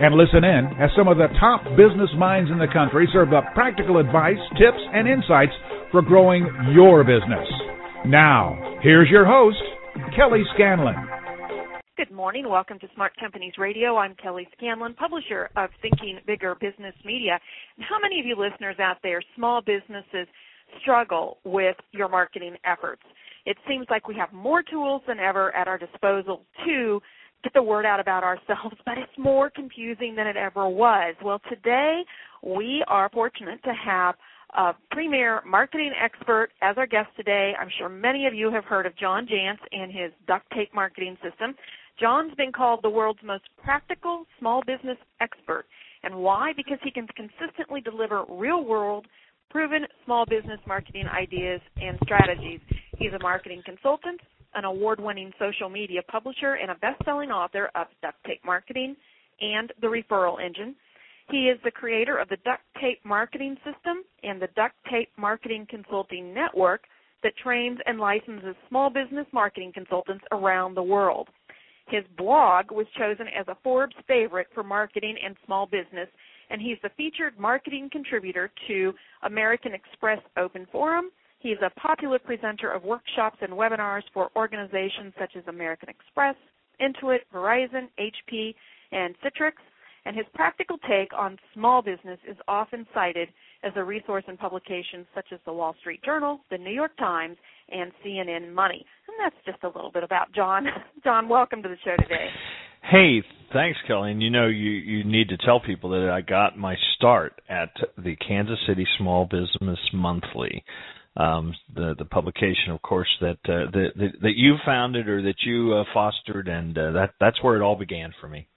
and listen in as some of the top business minds in the country serve up practical advice, tips, and insights for growing your business. Now, here's your host, Kelly Scanlon. Good morning. Welcome to Smart Companies Radio. I'm Kelly Scanlon, publisher of Thinking Bigger Business Media. How many of you listeners out there, small businesses, struggle with your marketing efforts? It seems like we have more tools than ever at our disposal to get the word out about ourselves, but it's more confusing than it ever was. Well, today we are fortunate to have a premier marketing expert as our guest today. I'm sure many of you have heard of John Jantsch and his duct tape marketing system. John's been called the world's most practical small business expert. And why? Because he can consistently deliver real world, proven small business marketing ideas and strategies. He's a marketing consultant, an award winning social media publisher and a best selling author of Duct Tape Marketing and The Referral Engine. He is the creator of the Duct Tape Marketing System and the Duct Tape Marketing Consulting Network that trains and licenses small business marketing consultants around the world. His blog was chosen as a Forbes favorite for marketing and small business, and he's the featured marketing contributor to American Express Open Forum He's a popular presenter of workshops and webinars for organizations such as American Express, Intuit, Verizon, HP, and Citrix. And his practical take on small business is often cited as a resource in publications such as the Wall Street Journal, the New York Times, and CNN Money. And that's just a little bit about John. John, welcome to the show today. Hey, thanks, Kelly. And you know, you you need to tell people that I got my start at the Kansas City Small Business Monthly um, the the publication, of course, that uh, that, that you founded or that you uh, fostered, and uh, that that's where it all began for me.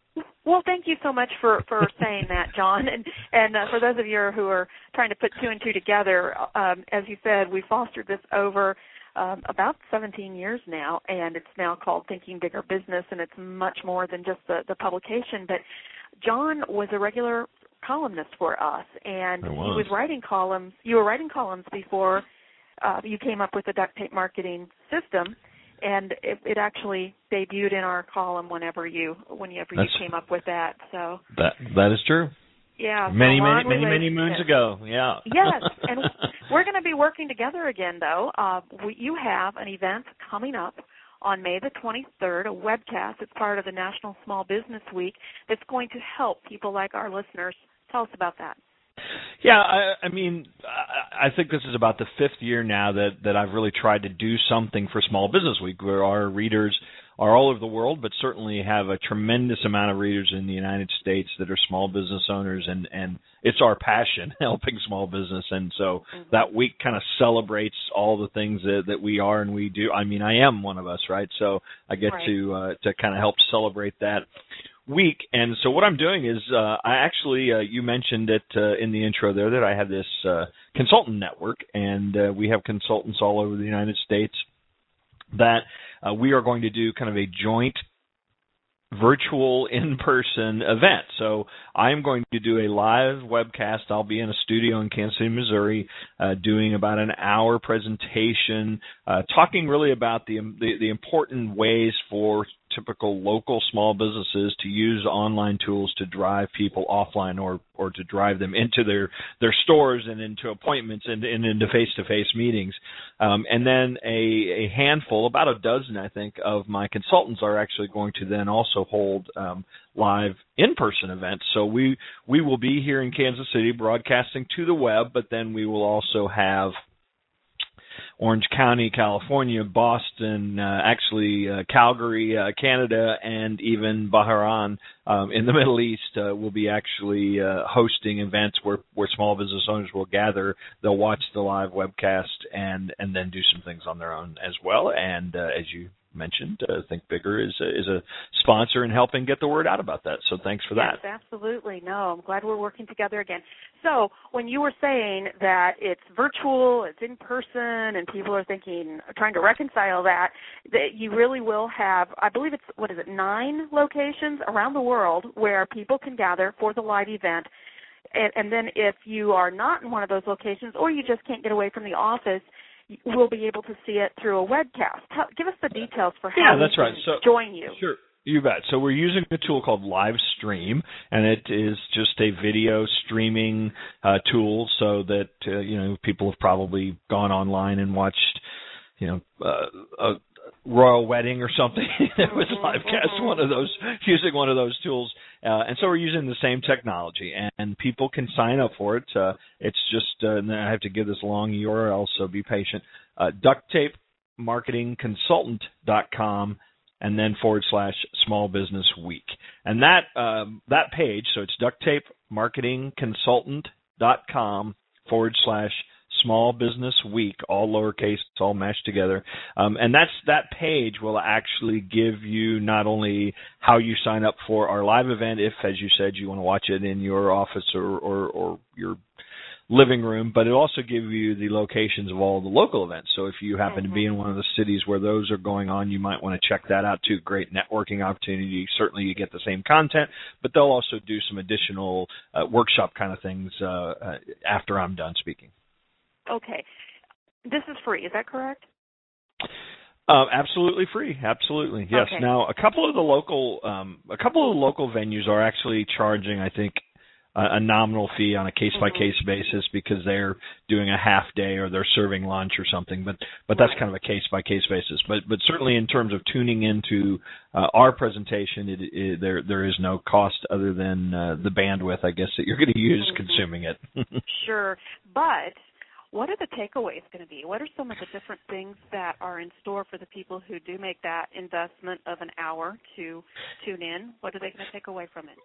Well, thank you so much for for saying that, John. And and uh, for those of you who are trying to put two and two together, um, as you said, we fostered this over um, about 17 years now, and it's now called Thinking Bigger Business, and it's much more than just the the publication. But John was a regular columnist for us, and was. he was writing columns. You were writing columns before uh, you came up with the duct tape marketing system, and it, it actually debuted in our column whenever you whenever That's, you came up with that. So that that is true. Yeah, many many many many moons ago. Yeah. yes, and we're going to be working together again, though. Uh, we, you have an event coming up on May the 23rd, a webcast. It's part of the National Small Business Week that's going to help people like our listeners. Tell us about that. Yeah, I, I mean, I think this is about the fifth year now that that I've really tried to do something for Small Business Week, where our readers are all over the world, but certainly have a tremendous amount of readers in the United States that are small business owners, and and it's our passion helping small business, and so mm-hmm. that week kind of celebrates all the things that that we are and we do. I mean, I am one of us, right? So I get right. to uh, to kind of help celebrate that week. And so what I'm doing is uh, I actually uh, you mentioned it uh, in the intro there that I have this uh, consultant network, and uh, we have consultants all over the United States that uh, we are going to do kind of a joint virtual in-person event. So I'm going to do a live webcast. I'll be in a studio in Kansas City, Missouri, uh, doing about an hour presentation, uh, talking really about the, the, the important ways for typical local small businesses to use online tools to drive people offline or or to drive them into their their stores and into appointments and, and into face to face meetings. Um, and then a, a handful about a dozen I think of my consultants are actually going to then also hold um, live in person events. So we we will be here in Kansas City broadcasting to the web but then we will also have Orange County, California, Boston, uh, actually uh, Calgary, uh, Canada, and even Bahrain um, in the Middle East uh, will be actually uh, hosting events where where small business owners will gather. They'll watch the live webcast and and then do some things on their own as well. And uh, as you mentioned, uh, Think Bigger is a, is a sponsor in helping get the word out about that. So thanks for that. Yes, absolutely. No, I'm glad we're working together again. So when you were saying that it's virtual, it's in person, and people are thinking, trying to reconcile that, that you really will have, I believe it's, what is it, nine locations around the world where people can gather for the live event. And, and then if you are not in one of those locations or you just can't get away from the office, we'll be able to see it through a webcast. Tell, give us the details for how yeah, that's right. So, join you. Sure. You bet. So we're using a tool called Livestream, and it is just a video streaming uh, tool, so that uh, you know people have probably gone online and watched, you know, uh, a royal wedding or something. That was Mm-hmm, live cast one of those using one of those tools. Uh, and so we're using the same technology and, and people can sign up for it. Uh, it's just uh, and i have to give this long url so be patient. Uh, duct tape marketingconsultant.com and then forward slash small business week. And that um, that page so it's duct tape marketingconsultant.com forward slash small business week all lowercase it's all mashed together um, and that's that page will actually give you not only how you sign up for our live event if as you said you want to watch it in your office or or, or your living room, but it also gives you the locations of all the local events. So if you happen mm-hmm. to be in one of the cities where those are going on, you might want to check that out too. Great networking opportunity. Certainly you get the same content, but they'll also do some additional uh, workshop kind of things uh, uh, after I'm done speaking. Okay. This is free, is that correct? Uh, absolutely free. Absolutely, yes. Okay. Now, a couple of the local, um, a couple of the local venues are actually charging, I think, a, a nominal fee on a case by case basis because they're doing a half day or they're serving lunch or something. But but that's kind of a case by case basis. But but certainly in terms of tuning into uh, our presentation, it, it, there there is no cost other than uh, the bandwidth, I guess, that you're going to use Mhm. consuming it. Sure. But what are the takeaways going to be? What are some of the different things that are in store for the people who do make that investment of an hour to tune in? What are they going to take away from it?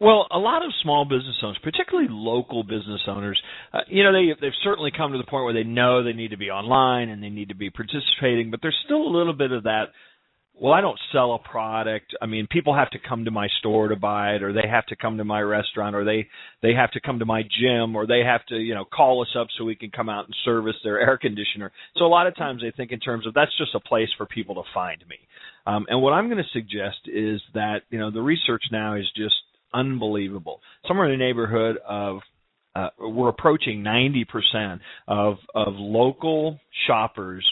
Well- a lot of small business owners, particularly local business owners, uh, you know, they they've certainly come to the point where they know they need to be online and they need to be participating, but there's still a little bit of that. Well, I don't sell a product. I mean, people have to come to my store to buy it, or they have to come to my restaurant, or they they have to come to my gym, or they have to you know call us up so we can come out and service their air conditioner. So a lot of times they think in terms of that's just a place for people to find me. Um, and what I'm going to suggest is that you know the research now is just unbelievable. Somewhere in the neighborhood of uh, we're approaching 90% of of local shoppers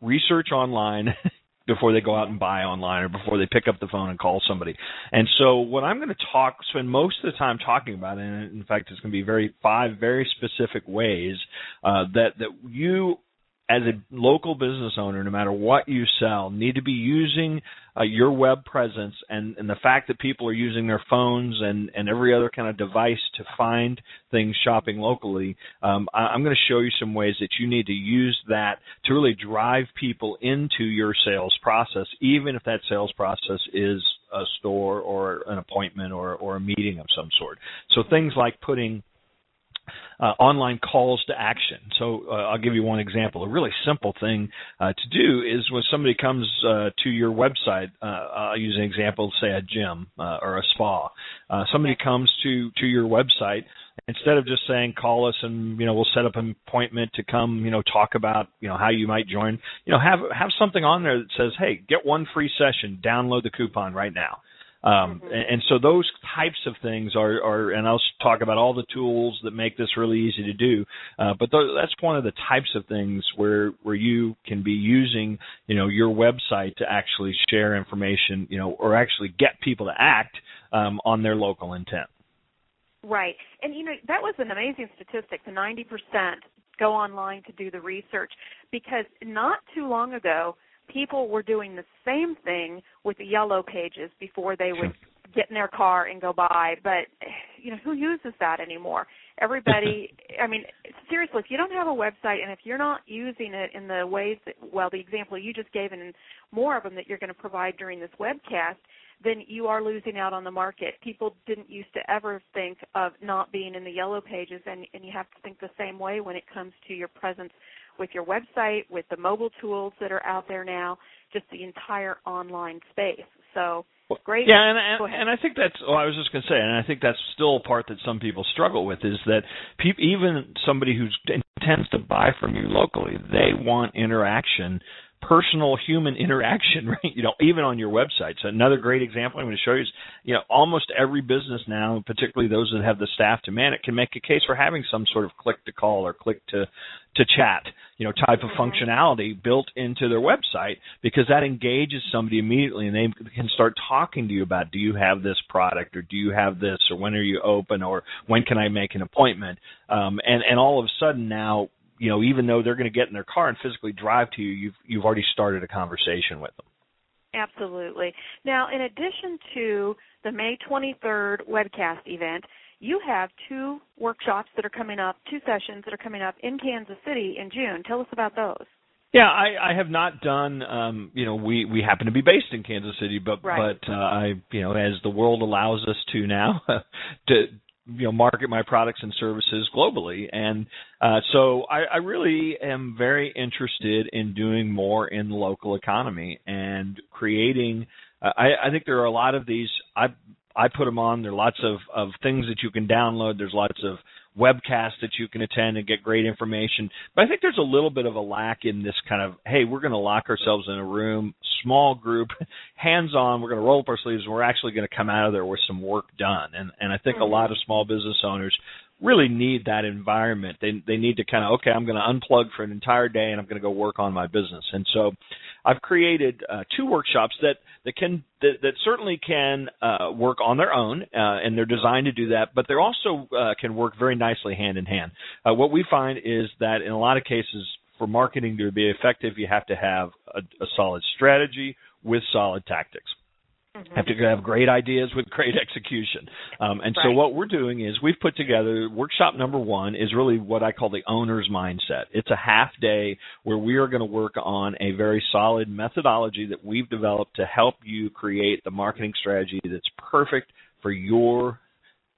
research online before they go out and buy online or before they pick up the phone and call somebody. And so what I'm going to talk spend most of the time talking about and in fact it's going to be very five very specific ways uh, that that you as a local business owner, no matter what you sell, need to be using uh, your web presence and, and the fact that people are using their phones and, and every other kind of device to find things shopping locally. Um, I, I'm going to show you some ways that you need to use that to really drive people into your sales process, even if that sales process is a store or an appointment or, or a meeting of some sort. So things like putting uh, online calls to action. So uh, I'll give you one example. A really simple thing uh, to do is when somebody comes uh, to your website. Uh, I'll use an example, say a gym uh, or a spa. Uh, somebody comes to to your website. Instead of just saying call us and you know we'll set up an appointment to come you know talk about you know how you might join you know have have something on there that says hey get one free session download the coupon right now um, Mhm. and, and so those types of things are, are, and I'll s- talk about all the tools that make this really easy to do. Uh, but th- that's one of the types of things where where you can be using, you know, your website to actually share information, you know, or actually get people to act um, on their local intent. Right. And you know, that was an amazing statistic, the 90% go online to do the research because not too long ago people were doing the same thing with the yellow pages before they would get in their car and go by, but you know, who uses that anymore? Everybody, I mean, seriously, if you don't have a website and if you're not using it in the ways that well, the example you just gave and more of them that you're going to provide during this webcast, then you are losing out on the market. People didn't used to ever think of not being in the yellow pages, and, and you have to think the same way when it comes to your presence with your website, with the mobile tools that are out there now, just the entire online space. So great. Yeah, and and, and I think that's. Oh, I was just going to say, and I think that's still a part that some people struggle with is that pe- even somebody who intends to buy from you locally, they want interaction personal human interaction, right? You know, even on your website. So another great example I'm going to show you is, you know, almost every business now, particularly those that have the staff to man it, can make a case for having some sort of click to call or click to to chat, you know, type of mm-hmm. functionality built into their website because that engages somebody immediately and they can start talking to you about do you have this product or do you have this or when are you open or when can I make an appointment? Um, and and all of a sudden now you know, even though they're going to get in their car and physically drive to you, you've you've already started a conversation with them. Absolutely. Now, in addition to the May 23rd webcast event, you have two workshops that are coming up, two sessions that are coming up in Kansas City in June. Tell us about those. Yeah, I, I have not done. Um, you know, we we happen to be based in Kansas City, but right. but uh, I, you know, as the world allows us to now, to you know market my products and services globally. And uh, so I, I really am very interested in doing more in the local economy and creating uh, I, I think there are a lot of these I I put them on. There are lots of of things that you can download. There's lots of webcasts that you can attend and get great information. But I think there's a little bit of a lack in this kind of, hey, we're going to lock ourselves in a room, small group, hands on, we're going to roll up our sleeves, and we're actually going to come out of there with some work done. And and I think mm-hmm. a lot of small business owners really need that environment. They they need to kind of okay, I'm going to unplug for an entire day and I'm going to go work on my business. And so I've created uh, two workshops that that can that, that certainly can uh, work on their own, uh, and they're designed to do that. But they also uh, can work very nicely hand in hand. Uh, what we find is that in a lot of cases, for marketing to be effective, you have to have a, a solid strategy with solid tactics. Mm-hmm. Have to have great ideas with great execution. Um, and right. so what we're doing is we've put together workshop number one is really what I call the owner's mindset. It's a half day where we are going to work on a very solid methodology that we've developed to help you create the marketing strategy that's perfect for your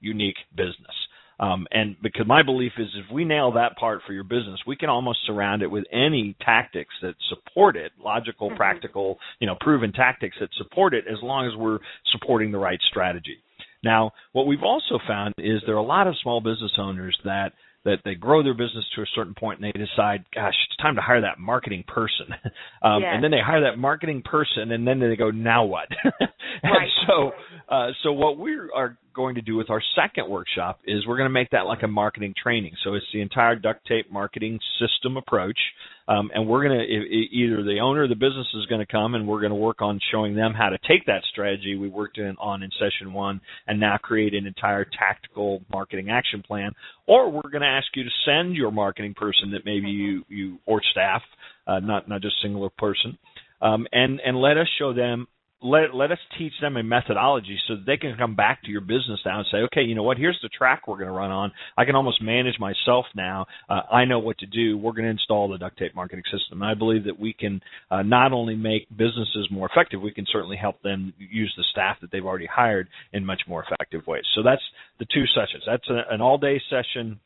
unique business. Um, and because my belief is if we nail that part for your business, we can almost surround it with any tactics that support it, logical, mm-hmm. practical, you know, proven tactics that support it as long as we're supporting the right strategy. Now, what we've also found is there are a lot of small business owners that that they grow their business to a certain point and they decide, gosh, it's time to hire that marketing person. um, yes. And then they hire that marketing person and then they go, now what? and right. so, uh, so what we are going to do with our second workshop is we're going to make that like a marketing training. So it's the entire duct tape marketing system approach. Um, and we're going to either the owner of the business is going to come and we're going to work on showing them how to take that strategy we worked in, on in session one and now create an entire tactical marketing action plan, or we're going to ask you to send your marketing person that maybe you you or staff, uh, not not just singular person, um, and and let us show them let let us teach them a methodology so that they can come back to your business now and say, okay, you know what? Here's the track we're going to run on. I can almost manage myself now. Uh, I know what to do. We're going to install the duct tape marketing system. And I believe that we can uh, not only make businesses more effective, we can certainly help them use the staff that they've already hired in much more effective ways. So that's the two sessions. That's a, an all day session.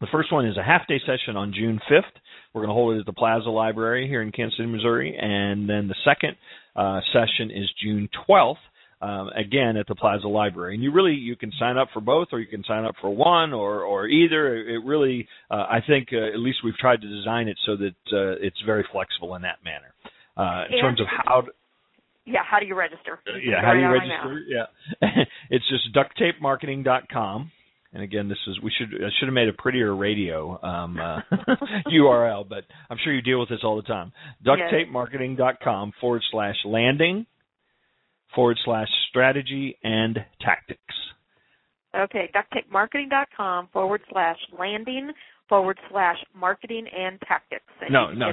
The first one is a half day session on June 5th. We're going to hold it at the Plaza Library here in Kansas City, Missouri. And then the second uh, session is June 12th. Um, again at the Plaza Library, and you really you can sign up for both, or you can sign up for one, or or either. It really, uh, I think, uh, at least we've tried to design it so that uh, it's very flexible in that manner. Uh, in terms of how, to, yeah, how do you register? yeah, how do you register? Yeah, it's just ducttapemarketing.com and again, this is we should I should have made a prettier radio um, uh, URL, but I'm sure you deal with this all the time. Ducttapemarketing.com forward slash landing forward slash strategy and tactics. Okay, ducttapemarketing.com forward slash landing forward slash marketing and tactics. And no, no,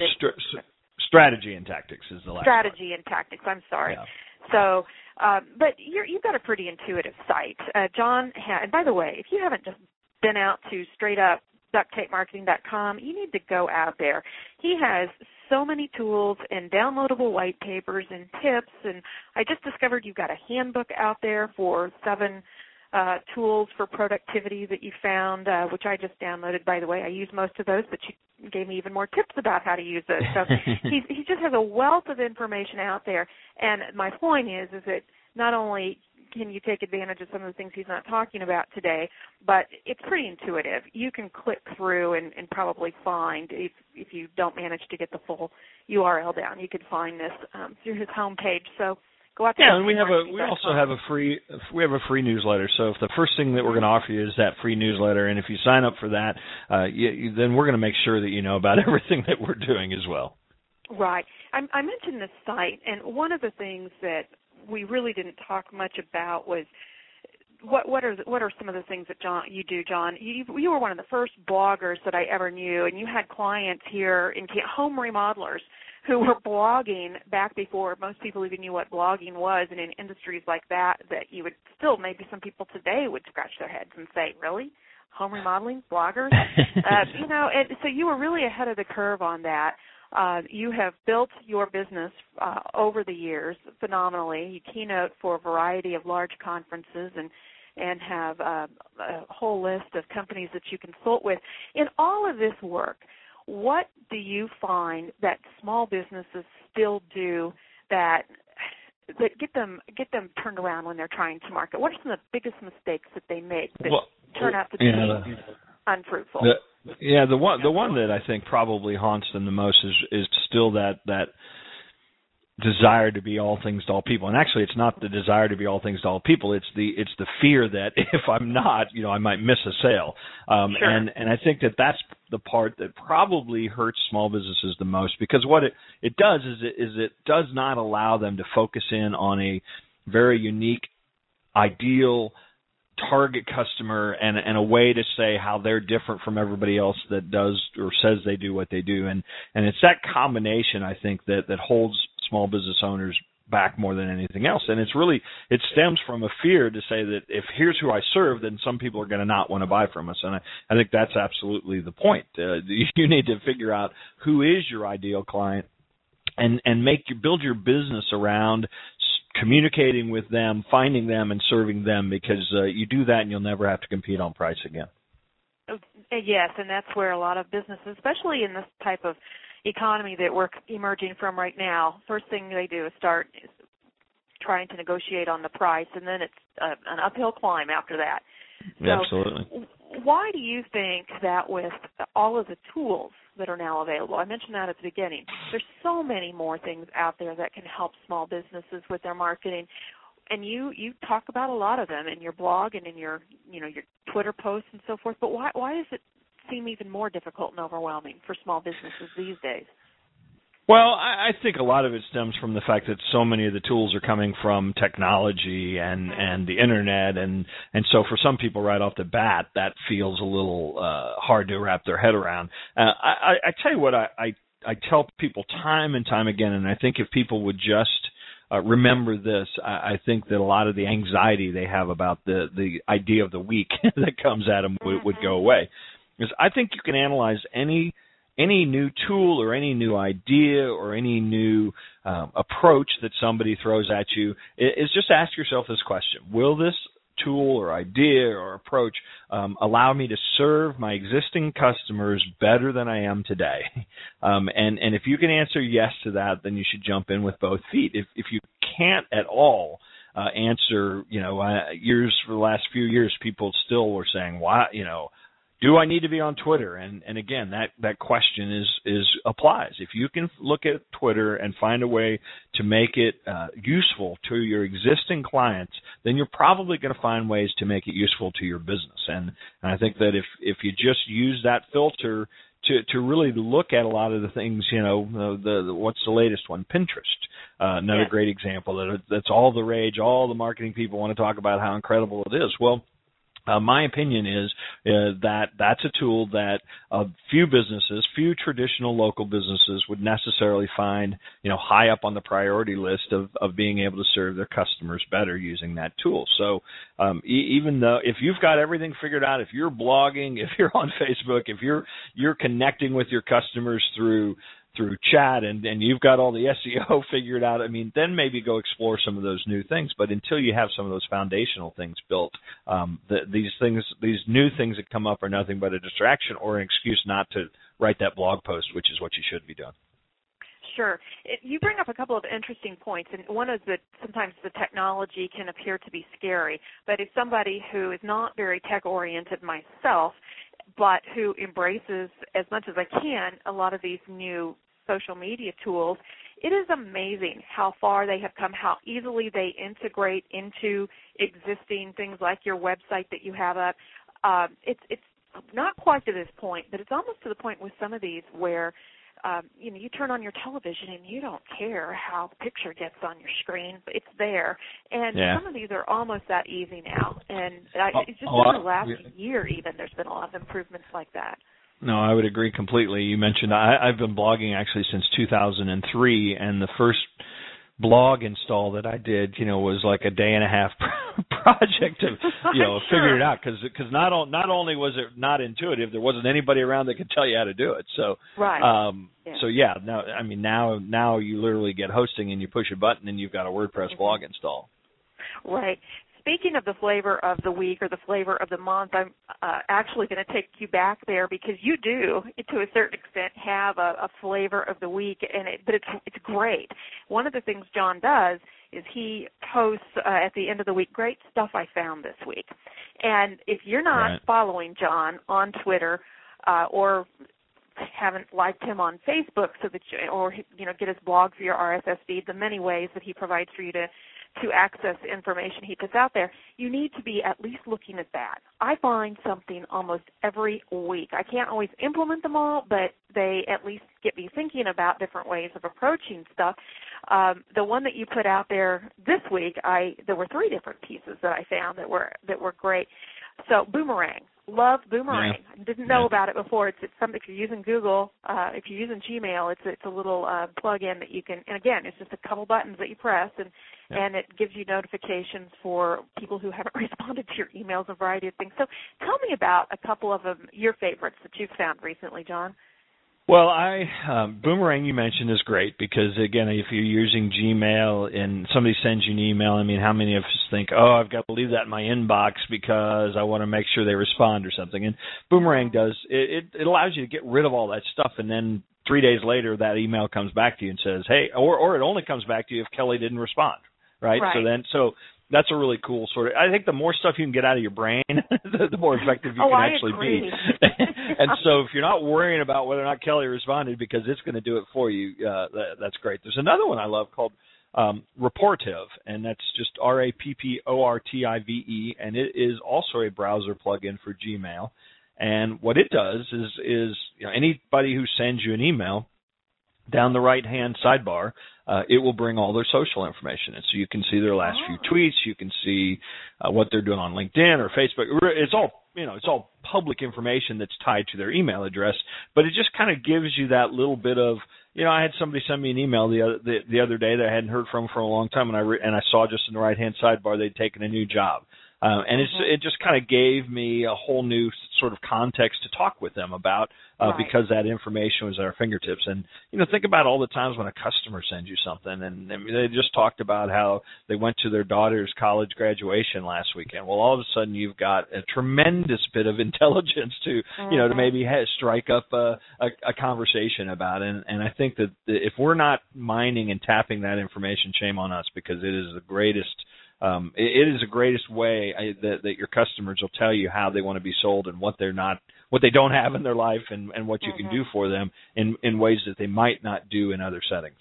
strategy and tactics is the last. Strategy part. and tactics. I'm sorry. Yeah. So um, but you're, you've got a pretty intuitive site. Uh, John, ha- and by the way, if you haven't just been out to straight up ducttapemarketing.com, you need to go out there. He has so many tools and downloadable white papers and tips, and I just discovered you've got a handbook out there for seven uh, tools for productivity that you found, uh, which I just downloaded, by the way. I use most of those, but you gave me even more tips about how to use those. So he he just has a wealth of information out there. And my point is, is that not only can you take advantage of some of the things he's not talking about today, but it's pretty intuitive. You can click through and, and probably find if if you don't manage to get the full URL down, you could find this um, through his homepage. So go out there. Yeah, and we have a we also have a free we have a free newsletter. So if the first thing that we're going to offer you is that free newsletter, and if you sign up for that, uh, you, you, then we're going to make sure that you know about everything that we're doing as well. Right. I, I mentioned the site, and one of the things that we really didn't talk much about was what what are the, what are some of the things that John you do, John? You you were one of the first bloggers that I ever knew, and you had clients here in home remodelers who were blogging back before most people even knew what blogging was, and in industries like that, that you would still maybe some people today would scratch their heads and say, really. Home remodeling bloggers, uh, you know, and so you were really ahead of the curve on that. Uh, you have built your business uh, over the years phenomenally. You keynote for a variety of large conferences and and have uh, a whole list of companies that you consult with. In all of this work, what do you find that small businesses still do that that get them get them turned around when they're trying to market? What are some of the biggest mistakes that they make that well, turn out to be yeah, unfruitful? The, yeah, the one the one that I think probably haunts them the most is is still that that desire to be all things to all people. And actually it's not the desire to be all things to all people, it's the it's the fear that if I'm not, you know, I might miss a sale. Um sure. and and I think that that's the part that probably hurts small businesses the most because what it it does is it is it does not allow them to focus in on a very unique ideal target customer and and a way to say how they're different from everybody else that does or says they do what they do. And and it's that combination I think that that holds small business owners back more than anything else. And it's really it stems from a fear to say that if here's who I serve then some people are going to not want to buy from us. And I, I think that's absolutely the point. Uh, you need to figure out who is your ideal client and and make you build your business around communicating with them, finding them, and serving them because uh, you do that and you'll never have to compete on price again. Oh, yes, and that's where a lot of businesses, especially in this type of economy that we're emerging from right now, first thing they do is start trying to negotiate on the price, and then it's uh, an uphill climb after that. So Absolutely. Why do you think that with all of the tools that are now available. I mentioned that at the beginning. There's so many more things out there that can help small businesses with their marketing. And you you talk about a lot of them in your blog and in your you know your Twitter posts and so forth. But why why does it seem even more difficult and overwhelming for small businesses these days? Well, I, I think a lot of it stems from the fact that so many of the tools are coming from technology and and the internet, and and so for some people right off the bat, that feels a little uh, hard to wrap their head around. Uh, I, I tell you what, I, I I tell people time and time again, and I think if people would just uh, remember this, I, I think that a lot of the anxiety they have about the the idea of the week that comes at them would, would go away. Because I think you can analyze any any new tool or any new idea or any new um, approach that somebody throws at you is just ask yourself this question will this tool or idea or approach um, allow me to serve my existing customers better than I am today? Um, and and if you can answer yes to that, then you should jump in with both feet. If if you can't at all uh, answer, you know, uh, years for the last few years, people still were saying, "Why, you know, do I need to be on Twitter? And and again, that that question is is applies. If you can look at Twitter and find a way to make it uh, useful to your existing clients, then you're probably going to find ways to make it useful to your business. And, and I think that if if you just use that filter to to really look at a lot of the things, you know, the, the what's the latest one, Pinterest, uh, another yeah. great example that that's all the rage. All the marketing people want to talk about how incredible it is. Well uh, my opinion is uh, that that's a tool that a few businesses, few traditional local businesses would necessarily find, you know, high up on the priority list of, of being able to serve their customers better using that tool. So um, e- even though if you've got everything figured out, if you're blogging, if you're on Facebook, if you're you're connecting with your customers through through chat and and you've got all the SEO figured out, I mean, then maybe go explore some of those new things. But until you have some of those foundational things built, um, the, these things, these new things that come up are nothing but a distraction or an excuse not to write that blog post, which is what you should be doing. Sure. It, you bring up a couple of interesting points, and one is that sometimes the technology can appear to be scary. But as somebody who is not very tech oriented myself, but who embraces as much as I can a lot of these new social media tools, it is amazing how far they have come, how easily they integrate into existing things like your website that you have up. Um, it's it's not quite to this point, but it's almost to the point with some of these where um, you know, you turn on your television and you don't care how the picture gets on your screen, but it's there. And yeah. some of these are almost that easy now. And I, oh, it's just oh, in the last year, even there's been a lot of improvements like that. No, I would agree completely. You mentioned I, I've been blogging actually since 2003, and the first blog install that I did, you know, was like a day and a half project to, you know, sure. figure it out because because not o- not only was it not intuitive, there wasn't anybody around that could tell you how to do it. So right. um yeah. so yeah, now I mean now now you literally get hosting and you push a button and you've got a WordPress mm-hmm. blog install. Right speaking of the flavor of the week or the flavor of the month, I'm uh, actually going to take you back there because you do, to a certain extent, have a, a flavor of the week, and it, but it's it's great. One of the things John does is he posts uh, at the end of the week great stuff I found this week, and if you're not right. following John on Twitter uh, or haven't liked him on Facebook so that you, or you know get his blog for your RSS feed, the many ways that he provides for you to to access information he puts out there, you need to be at least looking at that. I find something almost every week. I can't always implement them all, but they at least get me thinking about different ways of approaching stuff. Um, the one that you put out there this week, I there were three different pieces that I found that were that were great. So boomerang, love boomerang. Yeah. Didn't know yeah. about it before. It's it's something if you're using Google, uh, if you're using Gmail, it's it's a little uh, plug-in that you can. And again, it's just a couple buttons that you press, and yeah. and it gives you notifications for people who haven't responded to your emails, a variety of things. So tell me about a couple of them, your favorites that you've found recently, John. Well, I um, Boomerang you mentioned is great because again, if you're using Gmail and somebody sends you an email, I mean, how many of us think, "Oh, I've got to leave that in my inbox because I want to make sure they respond or something." And Boomerang does it, it. It allows you to get rid of all that stuff, and then three days later, that email comes back to you and says, "Hey," or or it only comes back to you if Kelly didn't respond. Right? right. So then, so that's a really cool sort of. I think the more stuff you can get out of your brain, the, the more effective you oh, can I actually agree. be. and so, if you're not worrying about whether or not Kelly responded because it's going to do it for you, uh, that, that's great. There's another one I love called um, Rapportive, and that's just R A P P O R T I V E, and it is also a browser plugin for Gmail. And what it does is is you know, anybody who sends you an email down the right hand sidebar, uh, it will bring all their social information in. So you can see their last oh. few tweets, you can see uh, what they're doing on LinkedIn or Facebook. It's all you know, it's all public information that's tied to their email address, but it just kind of gives you that little bit of you know, I had somebody send me an email the other the, the other day that I hadn't heard from for a long time, and I re- and I saw just in the right hand sidebar they'd taken a new job, uh, and it's Mhm. it just kind of gave me a whole new sort of context to talk with them about uh, Right. because that information was at our fingertips. And you know, think about all the times when a customer sends you something, and mean, they just talked about how they went to their daughter's college graduation last weekend. Well, all of a sudden you've got a tremendous bit of intelligence to you know to Mhm. maybe ha- strike up a, a, a conversation about. And, and I think that if we're not mining and tapping that information, shame on us because it is the greatest um, it, it is the greatest way I, that, that your customers will tell you how they want to be sold and what they're not, what they don't have in their life, and, and what you Mhm. can do for them in in ways that they might not do in other settings.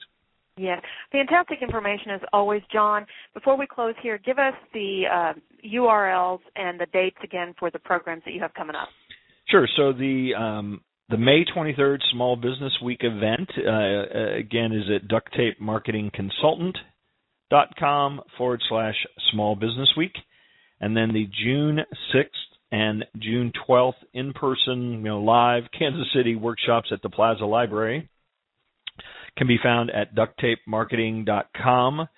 Yes, fantastic information as always, John. Before we close here, give us the uh, URLs and the dates again for the programs that you have coming up. Sure. So the um, the May 23rd Small Business Week event uh, uh, again is at ducttapemarketingconsultant.com forward slash Small Business Week, and then the June 6th and June 12th in person, you know, live Kansas City workshops at the Plaza Library can be found at ducttapemarketing.com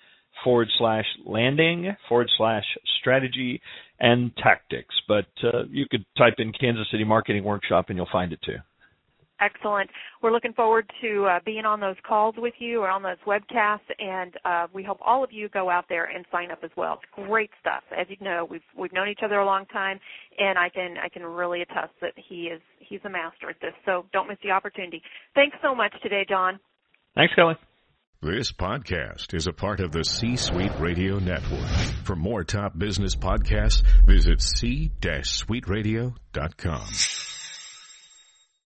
forward slash landing forward slash strategy and tactics. But uh, you could type in Kansas City Marketing Workshop and you'll find it too. Excellent. We're looking forward to uh, being on those calls with you or on those webcasts, and uh, we hope all of you go out there and sign up as well. It's great stuff. As you know, we've we've known each other a long time, and I can I can really attest that he is he's a master at this. So don't miss the opportunity. Thanks so much today, John. Thanks, Kelly. This podcast is a part of the C Suite Radio Network. For more top business podcasts, visit c-suiteradio.com.